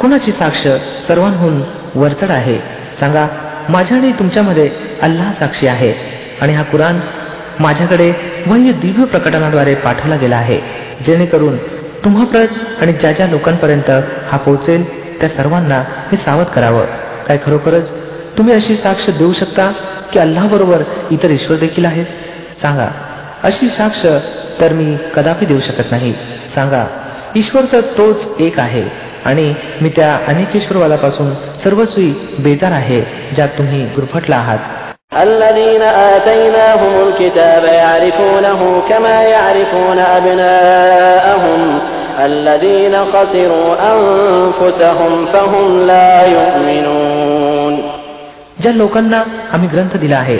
कुणाची साक्ष सर्वांहून वरचढ आहे? सांगा माझ्या आणि तुमच्यामध्ये अल्लाह साक्षी आहे आणि हा कुराण माझ्याकडे वह्य दिव्य प्रकटनाद्वारे पाठवला गेला आहे. जेणेकरून तुम्हाप्रत आणि ज्या ज्या लोकांपर्यंत हा पोहोचेल त्या सर्वांना हे सावध करावं. काय खरोखरच? तुम्ही अशी साक्ष देऊ शकता की अल्लाबरोबर इतर ईश्वर देखील आहेत? सांगा अशी साक्ष तर मी कदापि देऊ शकत नाही. सांगा ईश्वर तर तोच एक आहे. आणि मी त्या अनिकेश्वरवालापासून सर्व सुई बेजार आहे ज्यात तुम्ही गुरफटला आहात. ज्या लोकांना आम्ही ग्रंथ दिला आहे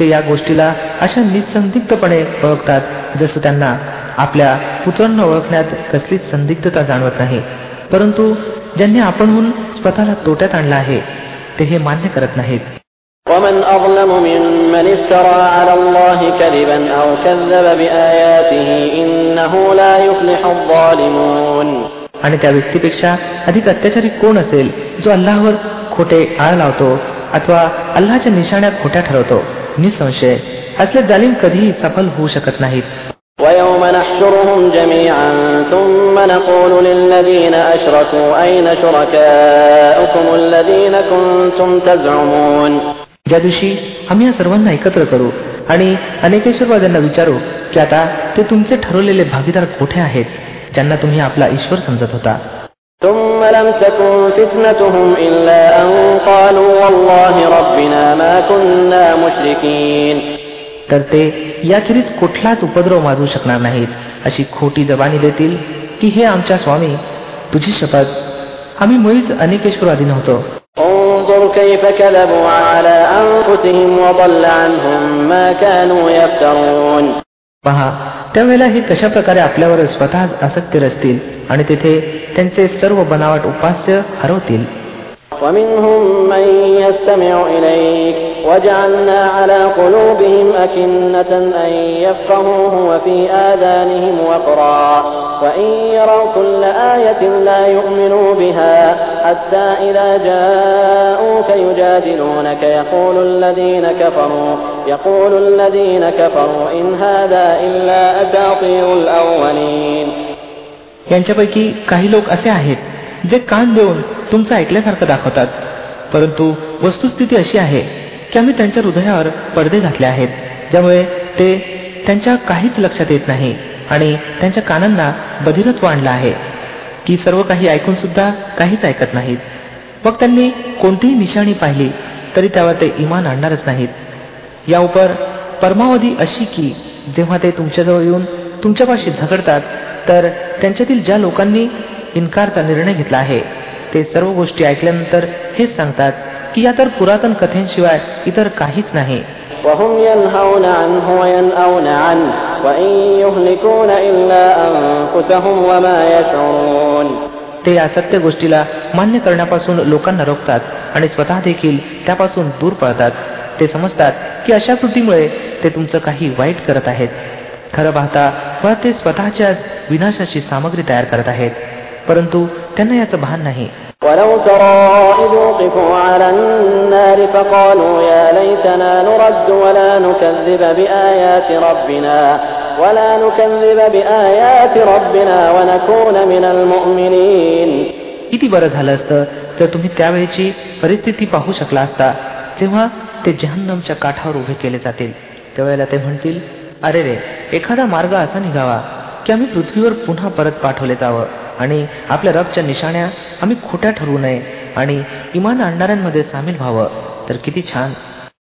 ते या गोष्टीला अशा निसंदिग्धपणे ओळखतात जसं त्यांना आपल्या पुत्रांना ओळखण्यात कसलीच संदिग्धता जाणवत नाही. परंतु ज्यांनी आपणहून स्वतःला तोट्यात आणला आहे ते हे मान्य करत नाहीत ومن أظلم ممن افترى على الله كذبا أو كذب بآياته إنه لا يفلح الظالمون आणि त्या व्यक्तीपेक्षा अधिक अत्याचारी कोण असेल जो अल्लाहवर खोटे आळ लावतो अथवा अल्लाच्या निशाण्यात खोट्या ठरवतो निसंशय असले जालिम कधीही सफल होऊ शकत नाहीत ويوم نحشرهم جميعا ثم نقول للذين أشركوا أين شركاؤكم الذين كنتم تزعمون ज्या दिवशी आम्ही या सर्वांना एकत्र करू आणि अनेकेश्वरवाद्यांना विचारू की आता ते तुमचे ठरवलेले भागीदार कुठे आहेत ज्यांना तुम्ही आपला ईश्वर समजत होता ثم لم تكن فتنتهم إلا أن قالوا والله ربنا ما كنا مشركين तर ते याखेरीज कुठलाच उपद्रव माजू शकणार नाहीत अशी खोटी जबानी देतील की हे आमच्या स्वामी तुझी शपथ. आम्ही मुळीच अनेकेश्वरवादी नव्हतो पहा त्यावेळेला हे कशा प्रकारे आपल्यावर स्वतःच असत्य रचतील आणि तेथे त्यांचे सर्व बनावट उपास्य हरवतील? ومنهم من يستمع إليك وجعلنا على قلوبهم أكنة أن يفقهوه وفي آذانهم وقرا وإن يروا كل آية لا يؤمنوا بها حتى إذا جاءوك يجادلونك يقول الذين كفروا يقول الذين كفروا إن هذا إلا أساطير الأولين यांच्यापैकी काही लोक असे आहेत जे कान देऊन तुमचं ऐकल्यासारखं दाखवतात. परंतु वस्तुस्थिती अशी आहे की आम्ही त्यांच्या हृदयावर पडदे घातले आहेत ज्यामुळे ते त्यांच्या काहीच लक्षात येत नाही आणि त्यांच्या कानांना बधिरत्व आणलं आहे. की सर्व काही ऐकून सुद्धा काहीच ऐकत नाहीत. मग त्यांनी कोणतीही निशाणी पाहिली तरी त्यावर ते इमान आणणारच नाहीत. या उपर परमावधी अशी की जेव्हा ते तुमच्याजवळ येऊन तुमच्यापाशी झगडतात तर त्यांच्यातील ज्या लोकांनी इन्कारचा निर्णय घेतला आहे. ते सर्व गोष्टी ऐकल्यानंतर हेच सांगतात की या तर पुरातन कथेंशिवाय इतर काहीच नाही. ते या सत्य गोष्टीला मान्य करण्यापासून लोकांना रोखतात आणि स्वतः देखील त्यापासून दूर पळतात. ते समजतात की अशा कृतीमुळे ते तुमचं काही वाईट करत आहेत. खरं पाहता व ते स्वतःच्याच विनाशाची सामग्री तयार करत आहेत. परंतु त्यांना याचं भान नाही ولو ترى إذ وقفوا على النار فقالوا يا ليتنا نرد ولا نكذب بآيات ربنا ولا نكذب بآيات ربنا ونكون من المؤمنين किती बरं झालं असतं तर तुम्ही त्यावेळेची परिस्थिती पाहू शकला असता जेव्हा ते जहन्नमच्या काठावर उभे केले जातील त्यावेळेला ते म्हणतील अरे रे एखादा मार्ग असा निघावा की आम्ही पृथ्वीवर पुन्हा परत पाठवले जावं आणि आपल्या रबच्या निशाण्या आम्ही खोट्या ठरवू नये आणि इमान आणणाऱ्यांमध्ये सामील व्हावं तर किती छान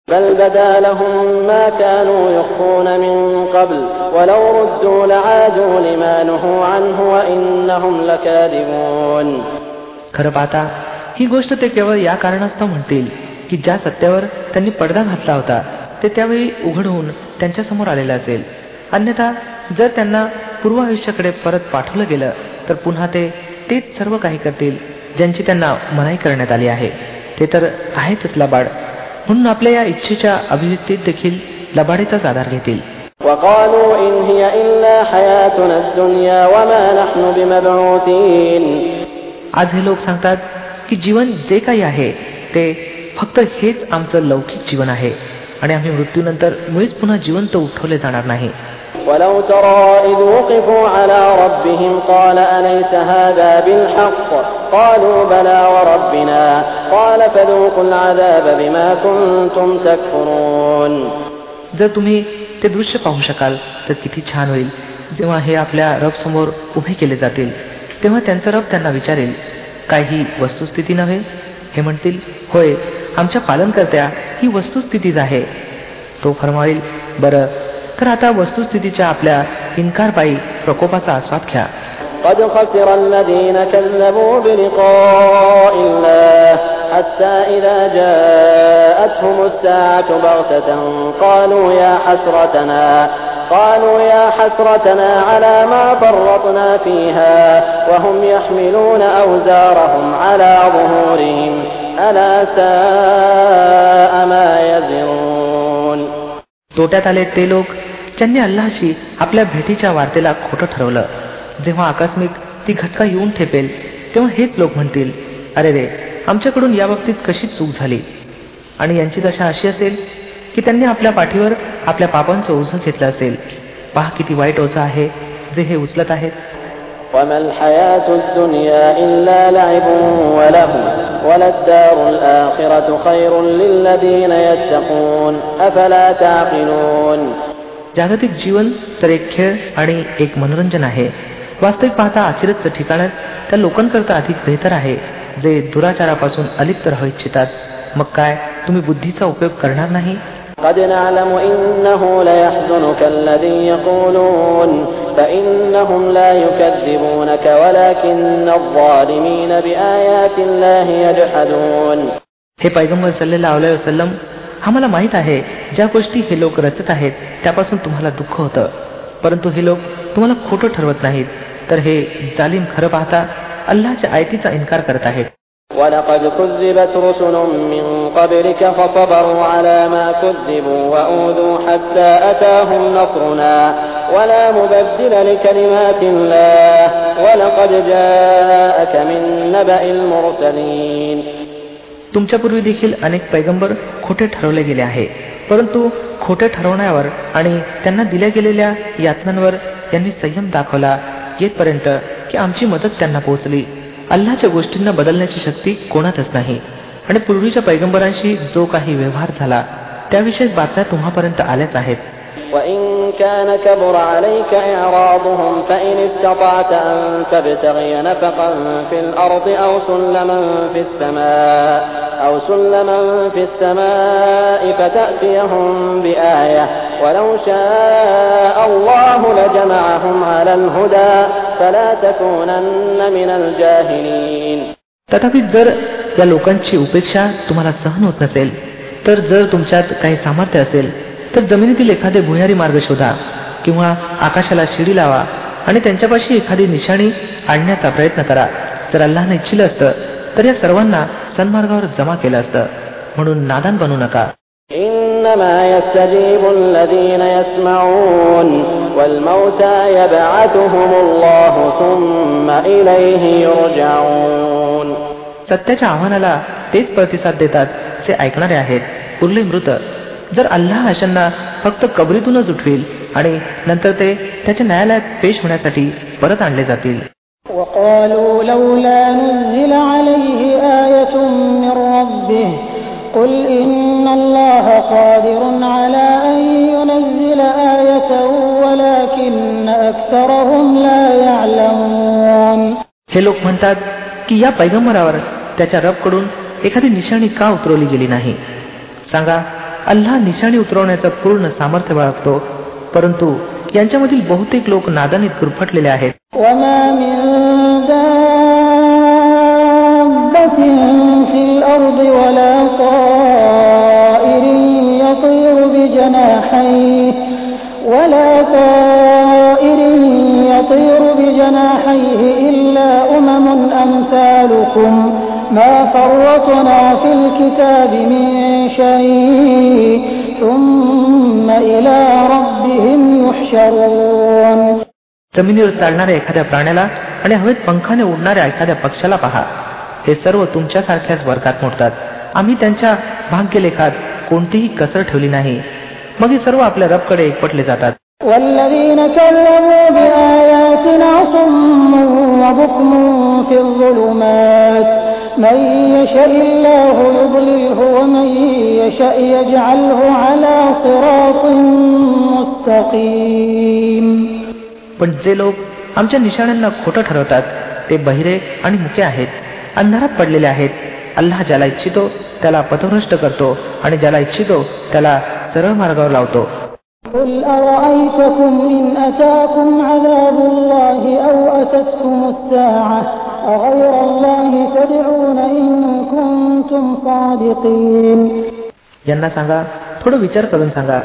بل بدا لهم ما كانوا يخفون من قبل ولو ردوا لعادوا لما نهوا عنه وإنهم لكاذبون खरं पाहता ही गोष्ट ते केवळ या कारणास्तव म्हणतील की ज्या सत्यावर त्यांनी पडदा घातला होता ते त्यावेळी उघड होऊन त्यांच्यासमोर आलेलं असेल अन्यथा जर त्यांना पूर्व आयुष्याकडे परत पाठवलं गेलं तर पुन्हा ते तेच सर्व काही करतील ज्यांची त्यांना मनाई करण्यात आली आहे. ते तर आहेतच लबाड. म्हणून आपल्या या इच्छेच्या अभिव्यक्तीत देखील लबाडीचाच आधार घेतील. आज हे लोक सांगतात की जीवन जे काही आहे ते फक्त हेच आमचं लौकिक जीवन आहे. आणि आम्ही मृत्यूनंतर मुळीच पुन्हा जिवंत उठवले जाणार नाही. ولو ترى إذ وقفوا على ربهم قال أليس هذا بالحق قالوا بلى وربنا قال فذوقوا العذاب بما كنتم تكفرون जर तुम्ही ते दृश्य पाहू शकाल तर किती छान होईल जेव्हा हे आपल्या रब समोर उभे केले जातील तेव्हा त्यांचा रब त्यांना विचारेल काय ही वस्तुस्थिती नव्हे हे म्हणतील होय आमच्या पालनकर्त्या ही वस्तुस्थितीच आहे तो फरमाईल बरं तर आता वस्तुस्थितीच्या आपल्या इन्कारपायी प्रकोपाचा आस्वाद घ्या قد خسر الذين كذبوا بلقاء الله حتى إذا جاءتهم الساعة بغتة قالوا يا حسرتنا قالوا يا حسرتنا على ما فرطنا فيها وهم يحملون أوزارهم على ظهورهم ألا ساء ما يزرون तोट्यात आले ते लोक ज्यांनी अल्लाशी आपल्या भेटीच्या वार्तेला खोटं ठरवलं. जेव्हा आकस्मिक ती घटका येऊन ठेपेल तेव्हा हेच लोक म्हणतील अरे रे आमच्याकडून या बाबतीत कशी चूक झाली? आणि यांची दशा अशी असेल की त्यांनी आपल्या पाठीवर आपल्या पापांचं ओझं घेतलं असेल. पहा किती वाईट ओझं आहे जे हे उचलत आहेत. وما الحياة الدنيا إلا لعب وله وللدار الآخرة خير للذين يتقون أفلا تعقلون जागतिक जीवन तर एक खेळ आणि एक मनोरंजन आहे वास्तविक पाहता आश्चर्यचं ठिकाण त्या लोकांकरता अधिक बेहतर आहे जे दुराचारापासून अलिप्त राहू इच्छितात मग काय तुम्ही बुद्धीचा उपयोग करणार नाही قد نعلم إنه ليحزنك الذي يقولون فإنهم لا يكذبونك ولكن الظالمين بآيات الله يجحدون हे पैगंबर सल्लेला वसलम आम्हाला माहीत आहे ज्या गोष्टी हे लोक रचत आहेत त्यापासून तुम्हाला दुःख होतं. परंतु हे लोक तुम्हाला खोटं ठरवत नाहीत. तर हे जालिम खरं पाहता अल्लाच्या आयतीचा इन्कार करत आहेत. तुमच्यापूर्वी देखील अनेक पैगंबर खोटे ठरवले गेले आहे. परंतु खोटे ठरवण्यावर आणि त्यांना दिल्या गेलेल्या यातनांवर त्यांनी संयम दाखवला येतपर्यंत की आमची मदत त्यांना पोहोचली. अल्लाच्या गोष्टींना बदलण्याची शक्ती कोणातच नाही. आणि पूर्वीच्या पैगंबरांशी जो काही व्यवहार झाला त्याविषयी बातम्या तुम्हापर्यंत आल्याच आहेत. وإن كان كبر عليك إعراضهم فإن استطعت أن تبتغي نفقا في الأرض أو سلما في السماء أو سلما في السماء فتأتيهم بآية ولو شاء الله لجمعهم على الهدى فلا تكونن من الجاهلين तथापि जर या लोकांची उपेक्षा तुम्हाला सहन होत नसेल तर जर तुमच्यात काही सामर्थ्य असेल तर जमिनीतील एखादे भुयारी मार्ग शोधा किंवा आकाशाला शिडी लावा आणि त्यांच्यापाशी एखादी निशाणी आणण्याचा प्रयत्न करा जर अल्लाने इच्छिलं असतं तर या सर्वांना सन्मार्गावर जमा केलं असतं म्हणून नादान बनू नका إنما يستجيب الذين يسمعون والموتى يبعثهم الله ثم إليه يرجعون सत्याच्या आव्हानाला तेच प्रतिसाद देतात जे ऐकणारे आहेत उरले मृत जर अल्लाह अशांना फक्त कबरीतूनच उठवेल आणि नंतर ते त्याच्या न्यायालयात पेश होण्यासाठी परत आणले जातील. हे लोक म्हणतात की या पैगंबरावर त्याच्या रबकडून एखादी निशाणी का उतरवली गेली नाही? सांगा अल्लाह निशाणी उतरवण्याचं पूर्ण सामर्थ्य बाळगतो परंतु यांच्यामधील बहुतेक लोक नादानीत गुरफटलेले आहेत وما من دابة في الأرض ولا طائر يطير بجناحيه ولا طائر يطير بجناحيه إلا أمم أمثالكم ما فرطنا في الكتاب من شيء ثم إلى ربهم يحشرون जमिनीवर चालणाऱ्या एखाद्या प्राण्याला आणि हवेत पंखाने उडणाऱ्या एखाद्या पक्षाला पहा हे सर्व तुमच्यासारख्याच वर्गात मोडतात आम्ही त्यांच्या भाग्यलेखात कोणतीही कसर ठेवली नाही मग हे सर्व आपल्या रबकडे एकवटले जातात والذين كذبوا بآياتنا صم وبكم في الظلمات من يشاء الله يضلله ومن يشاء يجعله على صراط مستقيم पण जे लोक आमच्या निशाण्यांना खोटं ठरवतात ते बहिरे आणि मुके आहेत अंधारात पडलेले आहेत अल्लाह ज्याला इच्छितो त्याला पथभ्रष्ट करतो आणि ज्याला इच्छितो त्याला सरळ मार्गावर लावतो قل أرأيتكم إن أتاكم عذاب الله أو أتتكم الساعة أغير الله تدعون إن كنتم صادقين यांना सांगा थोडं विचार करून सांगा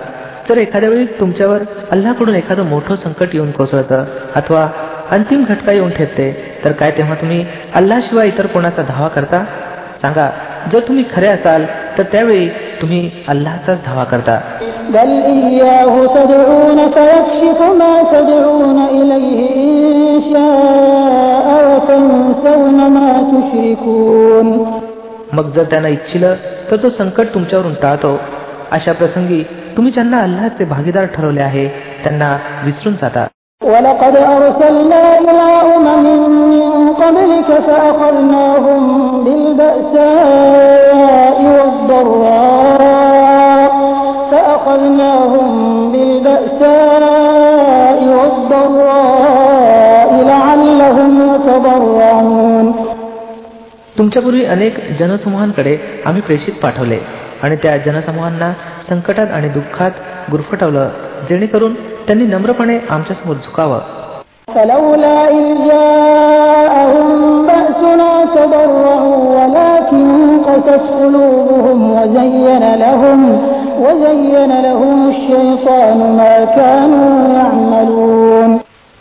जर एखाद्या वेळी तुमच्यावर अल्लाकडून एखादं मोठं संकट येऊन कोसळतं अथवा अंतिम घटका येऊन ठेपते तर काय तेव्हा तुम्ही अल्लाशिवाय इतर कोणाचा धावा करता सांगा जर तुम्ही खरे असाल तर त्यावेळी तुम्ही अल्लाचाच धावा करता بل إياه تدعون فيكشف ما تدعون إليه إن شاء وتنسون ما تشركون मग जर त्यांना इच्छिलं तर तो संकट तुमच्यावरून टाळतो अशा प्रसंगी तुम्ही ज्यांना अल्लाचे भागीदार ठरवले आहे त्यांना विसरून जाता ولقد أرسلنا إلى أمم من قبلك فأخذناهم بالبأساء والضراء فأخذناهم بالبأساء والضراء لعلهم يتضرعون तुमच्यापूर्वी अनेक जनसमूहांकडे आम्ही प्रेषित पाठवले आणि त्या जनसमूहांना संकटात आणि दुःखात गुरफटवलं जेणेकरून त्यांनी नम्रपणे आमच्यासमोर झुकावं فلولا إذ جاءهم بأسنا تضرعوا ولكن قست قلوبهم وزين لهم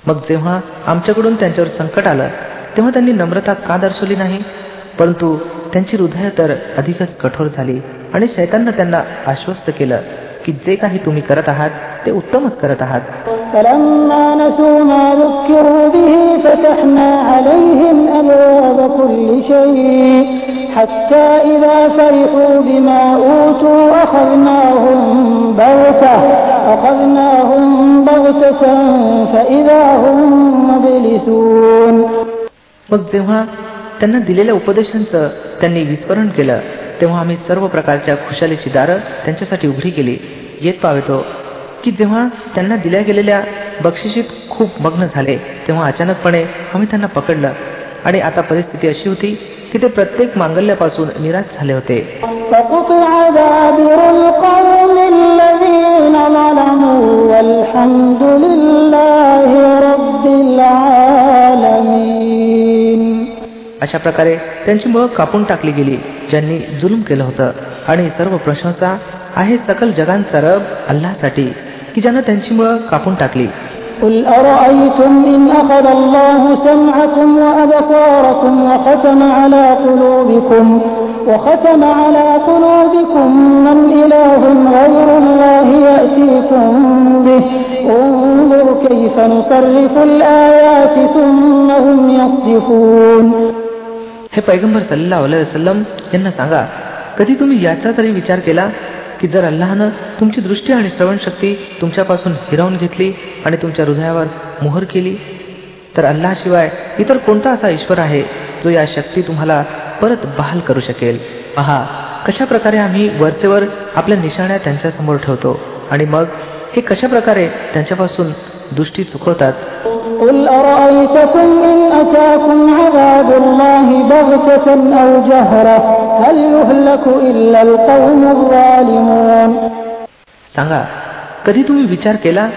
मग जेव्हा आमच्याकडून त्यांच्यावर संकट आलं तेव्हा त्यांनी नम्रता का दर्शवली नाही? परंतु त्यांची हृदय तर अधिकच कठोर झाली आणि शैतांना त्यांना आश्वस्त केलं की जे काही तुम्ही करत आहात ते उत्तमच करत आहात. فلما نسوا ما ذكروا به فتحنا عليهم أبواب كل شيء حتى إذا فرحوا بما أوتوا أخذناهم بغتة أخذناهم بغتة فإذا هم مبلسون मग जेव्हा त्यांना दिलेल्या उपदेशांचं त्यांनी विस्मरण केलं तेव्हा आम्ही सर्व प्रकारच्या खुशालीची दारं त्यांच्यासाठी उघडी केली येत पावेतो की जेव्हा त्यांना दिल्या गेलेल्या बक्षिशीत खूप मग्न झाले तेव्हा अचानकपणे आम्ही त्यांना पकडलं आणि आता परिस्थिती अशी होती की ते प्रत्येक मांगल्यापासून निराश झाले होते. अशा प्रकारे त्यांची मुळ कापून टाकली गेली ज्यांनी जुलूम केलं होतं. आणि सर्व प्रशंसा आहे सकल जगांचा रब अल्लासाठी की ज्यानं त्यांची मुळं कापून टाकली. قل أرأيتم إن أخذ الله سمعكم وأبصاركم وختم على قلوبكم وختم على قلوبكم من إله غير الله يأتيكم به انظر كيف نصرف الآيات ثم هم يصدفون हे पैगंबर सल्ला वसलम यांना सांगा कधी तुम्ही याचा तरी विचार केला की जर अल्लाहनं तुमची दृष्टी आणि श्रवणशक्ती तुमच्यापासून हिरावून घेतली आणि तुमच्या हृदयावर मोहर केली तर अल्लाशिवाय इतर कोणता असा ईश्वर आहे जो या शक्ती तुम्हाला परत बहाल करू शकेल पहा कशा प्रकारे आम्ही वरचेवर आपल्या निशाण्या त्यांच्यासमोर ठेवतो आणि मग हे कशा प्रकारे त्यांच्यापासून दृष्टी चुकवतात قل أرأيتكم إن أتاكم عذاب الله بغتة أو جهرة सांगा कधी तुम्ही विचार केला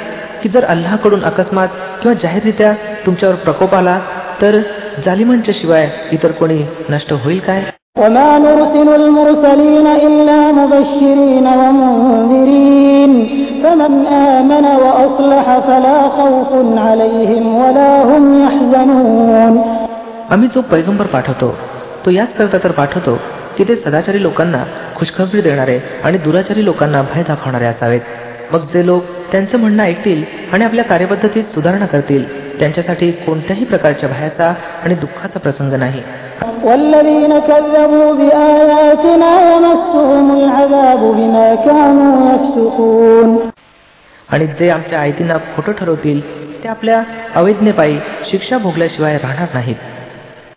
की जर अल्लाकडून अकस्मात किंवा जाहीररित्या तुमच्यावर प्रकोप आला तर जालिमांच्या शिवाय इतर कोणी नष्ट होईल काय? आम्ही जो पैगंबर पाठवतो तो याच करता तर पाठवतो. तिथे सदाचारी लोकांना खुशखबरी देणारे आणि दुराचारी लोकांना भय दाखवणारे असावेत. मग जे लोक त्यांचं म्हणणं ऐकतील आणि आपल्या कार्यपद्धतीत सुधारणा करतील त्यांच्यासाठी कोणत्याही प्रकारच्या भयाचा आणि दुःखाचा प्रसंग नाही. आणि जे आमच्या आयतींना खोटं ठरवतील ते आपल्या अवैज्ञेपायी शिक्षा भोगल्याशिवाय राहणार नाहीत.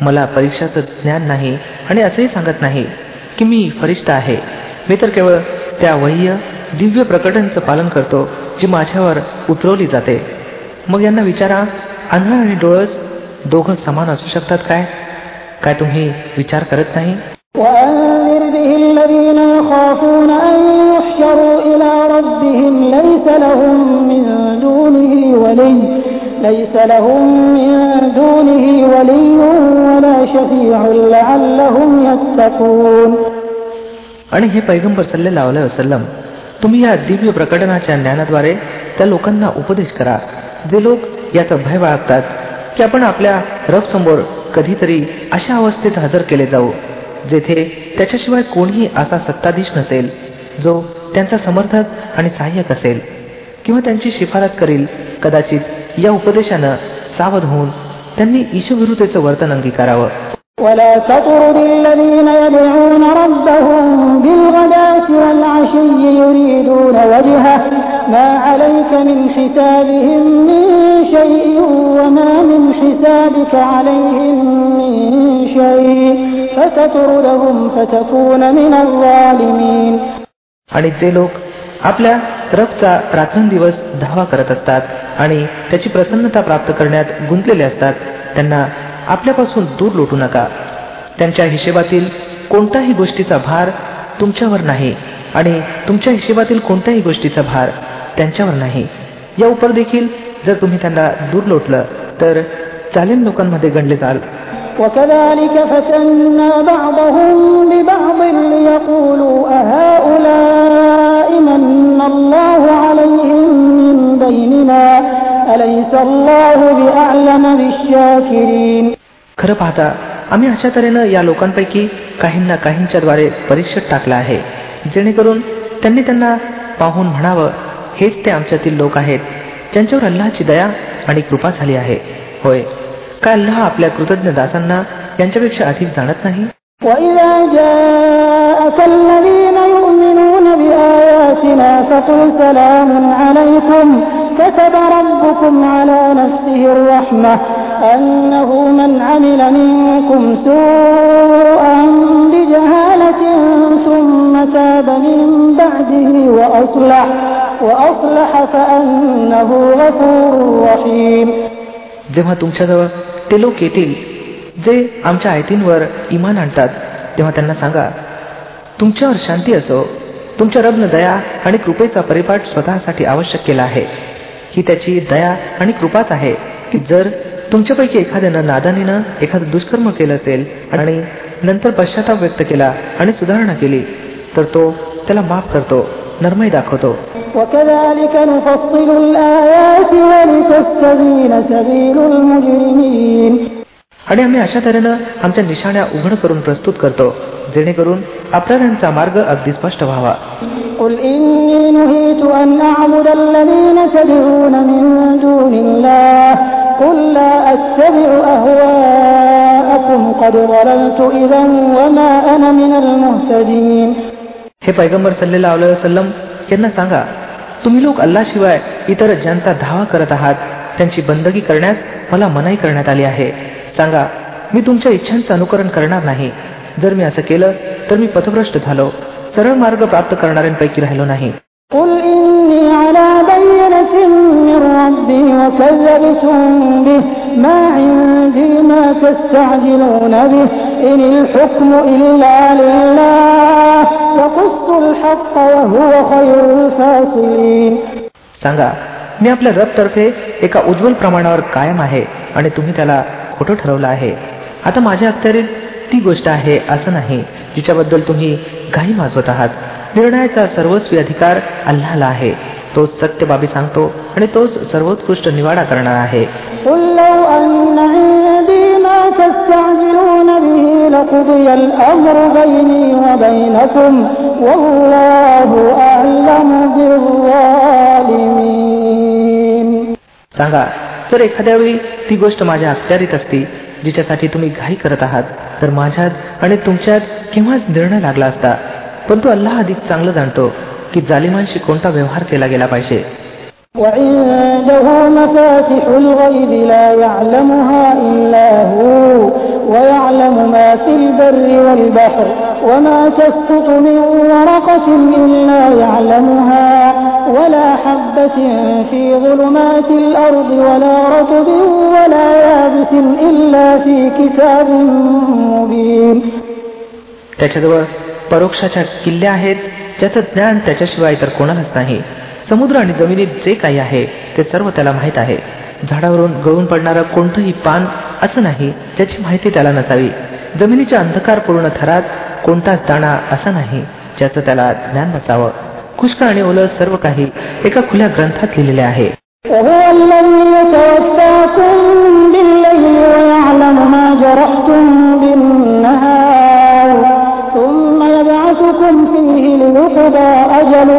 मला परीक्षाचं ज्ञान नाही आणि असंही सांगत नाही की मी फरिष्ठ आहे मी तर केवळ त्या वह्य दिव्य प्रकटनचं पालन करतो जी माझ्यावर उतरवली जाते मग यांना विचारा आंधळा आणि डोळस दोघं समान असू शकतात काय काय तुम्ही विचार करत नाही وأنذر به الذين يخافون أن يحشروا إلى ربهم ليس لهم من دونه ولي شفيع لعلهم يتقون आणि हे पैगंबर सल्लेला वसलम तुम्ही या दिव्य प्रकटनाच्या ज्ञानाद्वारे त्या लोकांना उपदेश करा जे लोक याचं भय बाळगतात की आपण आपल्या रब समोर कधीतरी अशा अवस्थेत हजर केले जाऊ जेथे त्याच्याशिवाय कोणीही असा सत्ताधीश नसेल जो त्यांचा समर्थक आणि सहाय्यक असेल किंवा त्यांची शिफारत करील कदाचित या उपदेशानं सावध होऊन त्यांनी ईशविरुद्धेचं वर्तन अंगीकारावं ولا تطرد الذين يدعون ربهم بالغداة والعشي يريدون وجهه ما عليك من حسابهم من شيء وما من حسابك عليهم من شيء فتطردهم فتكون من الظالمين आणि जे लोक आपल्या रबचा रात्रंदिवस धावा करत असतात आणि त्याची प्रसन्नता प्राप्त करण्यात गुंतलेले असतात त्यांना आपल्यापासून दूर लोटू नका त्यांच्या हिशेबातील कोणत्याही गोष्टीचा भार तुमच्यावर नाही आणि तुमच्या हिशेबातील कोणत्याही गोष्टीचा भार त्यांच्यावर नाही या उपर देखील जर तुम्ही त्यांना दूर लोटलं तर चालेल लोकांमध्ये गणले जाल وكذلك فتنا بعضهم ببعض ليقولوا أهؤلاء من الله عليهم من بيننا أليس الله بأعلم بالشاكرين खरं पाहता आम्ही अशा तऱ्हेनं या लोकांपैकी काहींना काहींच्याद्वारे परीक्षेत टाकलं आहे जेणेकरून त्यांनी त्यांना पाहून म्हणावं हेच ते आमच्यातील लोक आहेत ज्यांच्यावर अल्लाची दया आणि कृपा झाली आहे होय काय अल्लाह आपल्या कृतज्ञ दासांना यांच्यापेक्षा अधिक जाणत नाही وإذا جاءك الذين يؤمنون بآياتنا فقل سلام عليكم كتب ربكم على نفسه الرحمة أنه من عمل منكم سوءا بجهالة ثم تاب من بعده وأصلح وأصلح فأنه غفور رحيم जेव्हा तुमच्याजवळ ते लोक येतील जे आमच्या आयतींवर इमान आणतात तेव्हा त्यांना सांगा तुमच्यावर शांती असो तुमच्या रब्न दया आणि कृपेचा परिपाठ स्वतःसाठी आवश्यक केला आहे. ही त्याची दया आणि कृपाच आहे की जर तुमच्यापैकी एखाद्यानं नादानीनं एखादं दुष्कर्म केलं असेल आणि नंतर पश्चाताप व्यक्त केला आणि सुधारणा केली तर तो त्याला माफ करतो नरमाई दाखवतो. आणि आम्ही अशा तऱ्हेनं आमच्या निशाण्या उघड करून प्रस्तुत करतो जेणेकरून अपराध्यांचा मार्ग अगदी स्पष्ट व्हावा. हे पैगंबर सल्लेला वसलम यांना सांगा तुम्ही लोक अल्लाशिवाय इतर ज्यांचा धावा करत आहात त्यांची बंदगी करण्यास मला मनाई करण्यात आली आहे. सांगा मी तुमच्या इच्छांचं अनुकरण करणार नाही. जर मी असं केलं तर मी पथभ्रष्ट झालो. सरळ मार्ग प्राप्त करणाऱ्यांपैकी राहिलो नाही. सांगा मी आपल्या रब तर्फे एका उज्ज्वल प्रमाणावर कायम आहे आणि तुम्ही त्याला खोटं ठरवलं आहे. आता माझ्या अखत्यारीत ती गोष्ट आहे असं नाही जिच्याबद्दल तुम्ही घाई माजवत आहात. निर्णयाचा सर्वस्वी अधिकार अल्हाला आहे. तोच सत्य बाबी सांगतो आणि तोच सर्वोत्कृष्ट निवाडा करणार आहे. सांगा जर एखाद्या वेळी ती गोष्ट माझ्या अखत्यारीत असती जिच्यासाठी तुम्ही घाई करत आहात तर माझ्यात आणि तुमच्यात केव्हाच निर्णय लागला असता. परंतु अल्लाह अधिक चांगलं जाणतो की जालिमांशी कोणता व्यवहार केला गेला पाहिजे. وعنده مفاتح الغيب لا يعلمها إلا هو ويعلم ما في البر والبحر وما تسقط من ورقة إلا يعلمها ولا حبة في ظلمات الأرض ولا رطب ولا يابس إلا في كتاب مبين त्याच्याजवळ परोक्षाच्या किल्ल्या आहेत ज्याचं ज्ञान त्याच्याशिवाय तर कोणालाच नाही समुद्र आणि जमिनीत जे काही आहे ते सर्व त्याला माहीत आहे झाडावरून गळून पडणारं कोणतंही पान असं नाही ज्याची माहिती त्याला नसावी जमिनीच्या अंधकारपूर्ण थरात कोणताच दाणा असा नाही ज्याचं त्याला ज्ञान नसावं खुष्क आणि ओलं सर्व काही एका खुल्या ग्रंथात लिहिलेले आहे وهو الذي يتوفاكم بالليل ويعلم ما جرحتم يبعثكم فيه ليقضى أجل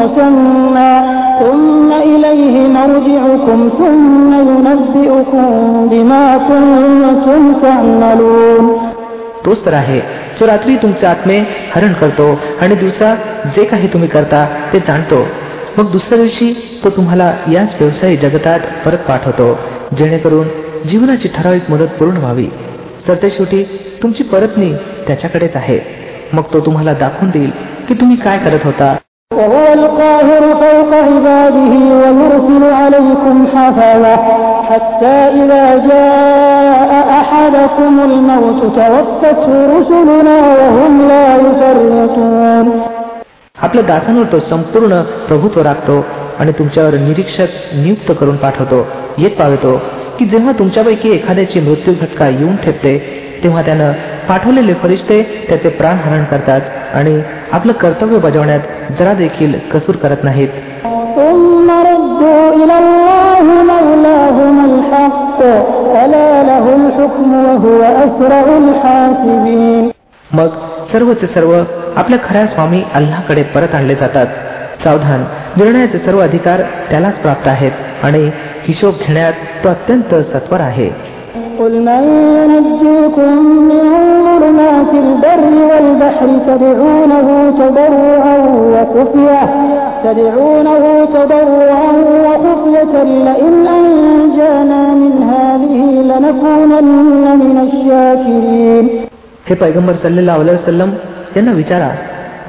مسمى ثم إليه مرجعكم ثم ينبئكم بما كنتم تعملون तोच तर आहे जो रात्री तुमचे आत्मे हरण करतो आणि दिवसा जे काही तुम्ही करता ते जाणतो मग दुसऱ्या दिवशी तो तुम्हाला याच व्यवसायी जगतात परत पाठवतो जेणेकरून जीवनाची ठराविक मुदत पूर्ण व्हावी तर शेवटी तुमची परतणी त्याच्याकडेच आहे मग तो तुम्हाला दाखवून देईल की तुम्ही काय करत होता. आपल्या दासांवर तो संपूर्ण प्रभुत्व राखतो आणि तुमच्यावर निरीक्षक नियुक्त करून पाठवतो. येत पावतो की जेव्हा तुमच्यापैकी एखाद्याची मृत्यू घटका येऊन ठेपते तेव्हा त्यानं पाठवलेले फरिश्ते त्याचे प्राण हरण करतात आणि आपलं कर्तव्य बजावण्यात जरा देखील कसूर करत नाहीत. मग सर्वचे सर्व आपल्या खऱ्या स्वामी अल्लाकडे परत आणले जातात. सावधान निर्णयाचे सर्व अधिकार त्यालाच प्राप्त आहेत आणि हिशोब घेण्यात तो अत्यंत सत्वर आहे. قل من ينجيكم من ظلمات البر والبحر تدعونه تضرعا وخفية تدعونه تضرعا وخفية لئن أنجانا من هذه لنكونن من الشاكرين हे पैगंबर सल्लेला वसलम यांना विचारा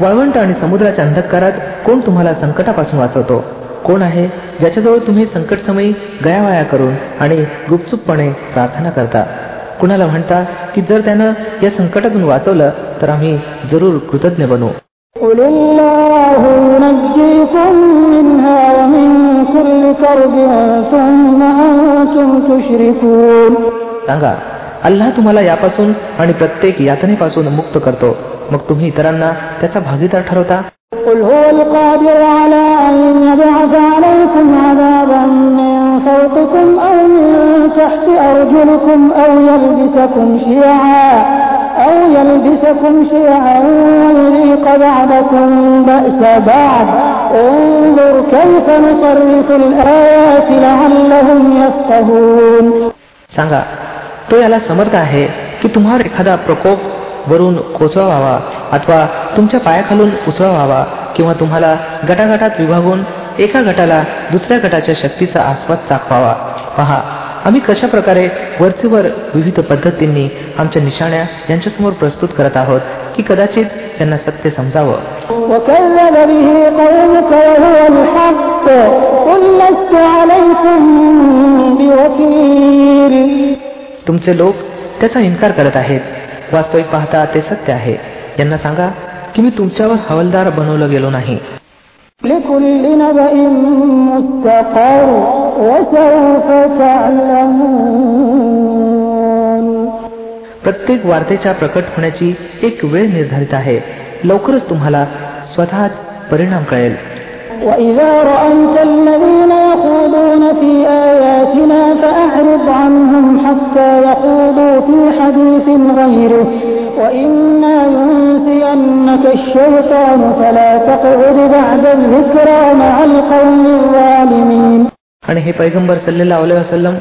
वाळवंट आणि समुद्राच्या अंधकारात कोण तुम्हाला संकटापासून वाचवतो कोण आहे ज्याच्याजवळ तुम्ही संकटसमयी गयावाया करून आणि गुपचूपपणे प्रार्थना करता कुणाला म्हणता की जर त्यानं या संकटातून वाचवलं तर आम्ही जरूर कृतज्ञ बनू قل الله ينجيكم منها ومن كل كرب ثم أنتم تشركون सांगा अल्लाह तुम्हाला यापासून आणि प्रत्येक यातनेपासून मुक्त करतो मग तुम्ही इतरांना त्याचा भागीदार ठरवता قل هو القادر على أن يبعث عليكم عذابا من فوقكم أو من تحت أرجلكم أو يلبسكم شيعا أو يلبسكم شيعا ويذيق بعضكم بأس بعض انظر كيف نصرف الآيات لعلهم يفقهون सांगा तो याला समर्थ आहे की तुम्हाला एखादा प्रकोप वरून कोसळवावा अथवा तुमच्या पायाखालून उसळवावा किंवा तुम्हाला गटागटात विभागून एका गटाला दुसऱ्या गटाच्या शक्तीचा आस्वाद चाकवावा पहा आम्ही कशा प्रकारे वरचेवर विविध पद्धतींनी आमच्या निशाण्या यांच्यासमोर प्रस्तुत करत आहोत की कदाचित त्यांना सत्य समजावं? तुमचे लोक त्याचा इन्कार करत आहेत. वास्तविक पाहता ते सत्य आहे. यांना सांगा की मी तुमच्यावर हवलदार बनवलं गेलो नाही. प्रत्येक वार्तेच्या प्रकट होण्याची एक वेळ निर्धारित आहे लवकरच तुम्हाला स्वतःच परिणाम कळेल وإذا رأيت الذين يخوضون في آياتنا فأعرض عنهم حتى يخوضوا في حديث غيره وإما ينسينك الشيطان فلا تقعد بعد الذكرى مع القوم الظالمين आणि हे पैगंबर सल्लेला वसलम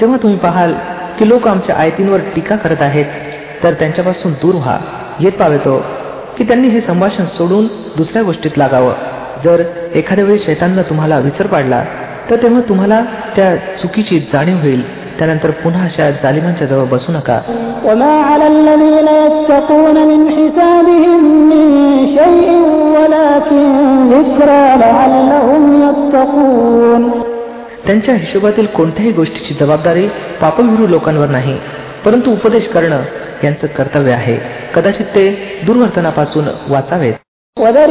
जेव्हा तुम्ही पाहाल की लोक आमच्या आयतींवर टीका करत आहेत तर त्यांच्यापासून दूर व्हा येत पावेतो की त्यांनी हे संभाषण सोडून दुसऱ्या गोष्टीत लागावं जर एखाद्या वेळी शैतांना तुम्हाला विसर पाडला तर तेव्हा तुम्हाला त्या चुकीची जाणीव होईल त्यानंतर पुन्हा अशा जालिमांच्या जवळ बसू नका त्यांच्या हिशोबातील कोणत्याही गोष्टीची जबाबदारी पापविरू लोकांवर नाही परंतु उपदेश करणं यांचं कर्तव्य आहे कदाचित ते दुर्वर्तनापासून वाचावेत وذر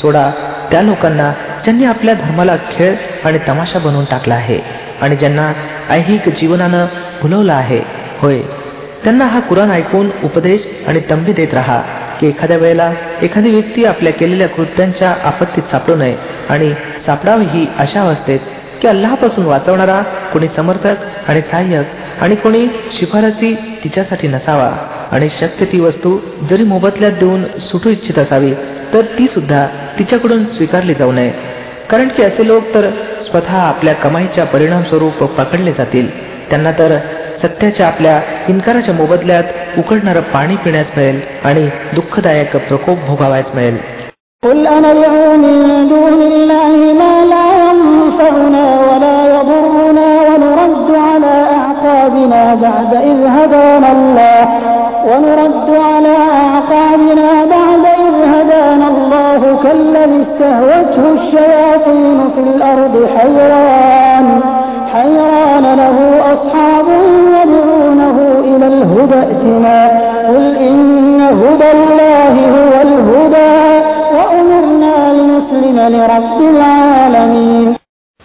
सोडा त्या लोकांना ज्यांनी आपल्या धर्माला खेळ आणि तमाशा बनवून टाकला आहे आणि ज्यांना ऐहिक जीवनानं भुलवलं आहे. होय त्यांना हा कुराण ऐकून उपदेश आणि तंबी देत राहा की एखाद्या वेळेला एखादी व्यक्ती आपल्या केलेल्या कृत्यांच्या आपत्तीत सापडू नये आणि सापडावी ही अशा अवस्थेत की अल्लापासून वाचवणारा कोणी समर्थक आणि सहाय्यक आणि कोणी शिफारसी तिच्यासाठी नसावा आणि शक्य ती वस्तू जरी मोबदल्यात देऊन सुटू इच्छित असावी तर ती सुद्धा तिच्याकडून स्वीकारली जाऊ नये कारण की असे लोक तर स्वतः आपल्या कमाईच्या परिणाम स्वरूप पकडले जातील त्यांना तर सत्याच्या आपल्या इन्काराच्या मोबदल्यात उकडणारं पाणी पिण्यास मिळेल आणि दुःखदायक प्रकोप भोगावायच मिळेल قل أندعو من دون الله ما لا ينفعنا ولا يضرنا ونرد على أعقابنا بعد إذ هدانا الله ونرد على أعقابنا كالذي استهوته الشياطين في الأرض حيران حيران له أصحاب يدعونه إلى الهدى ائتنا قل إن هدى الله هو الهدى وأمرنا لنسلم لرب العالمين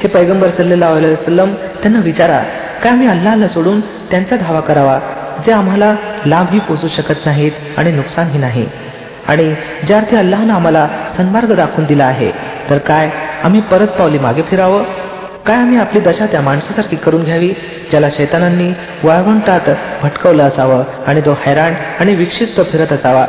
हे पैगंबर सल्लेला वसलम त्यांना विचारा का आम्ही अल्लाला सोडून त्यांचा धावा करावा जे आम्हाला लाभही पोचू शकत नाहीत आणि नुकसानही नाही आणि ज्या अर्थी अल्लानं आम्हाला सन्मार्ग दाखवून दिला आहे. तर काय आम्ही परत पावली मागे फिरावं? काय आम्ही आपली दशा त्या माणसासारखी करून घ्यावी ज्याला शैतानांनी वाळवंटात भटकवलं असावं आणि तो हैराण आणि विक्षिप्त फिरत असावा?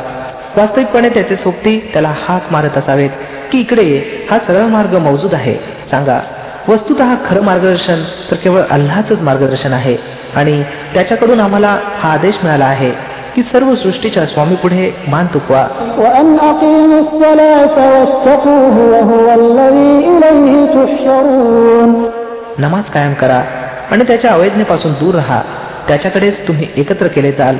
वास्तविकपणे त्याचे सोबती त्याला हात मारत असावेत. की इकडे हा सरळ मार्ग मौजूद आहे. सांगा वस्तुत खरं मार्गदर्शन तर केवळ अल्लाच मार्गदर्शन आहे आणि त्याच्याकडून आम्हाला हा आदेश मिळाला आहे. की सर्व सृष्टीच्या स्वामी पुढे मान तुकवा. नमाज कायम करा आणि त्याच्या अवैधनेपासून दूर राहा. त्याच्याकडेच तुम्ही एकत्र केले जाल.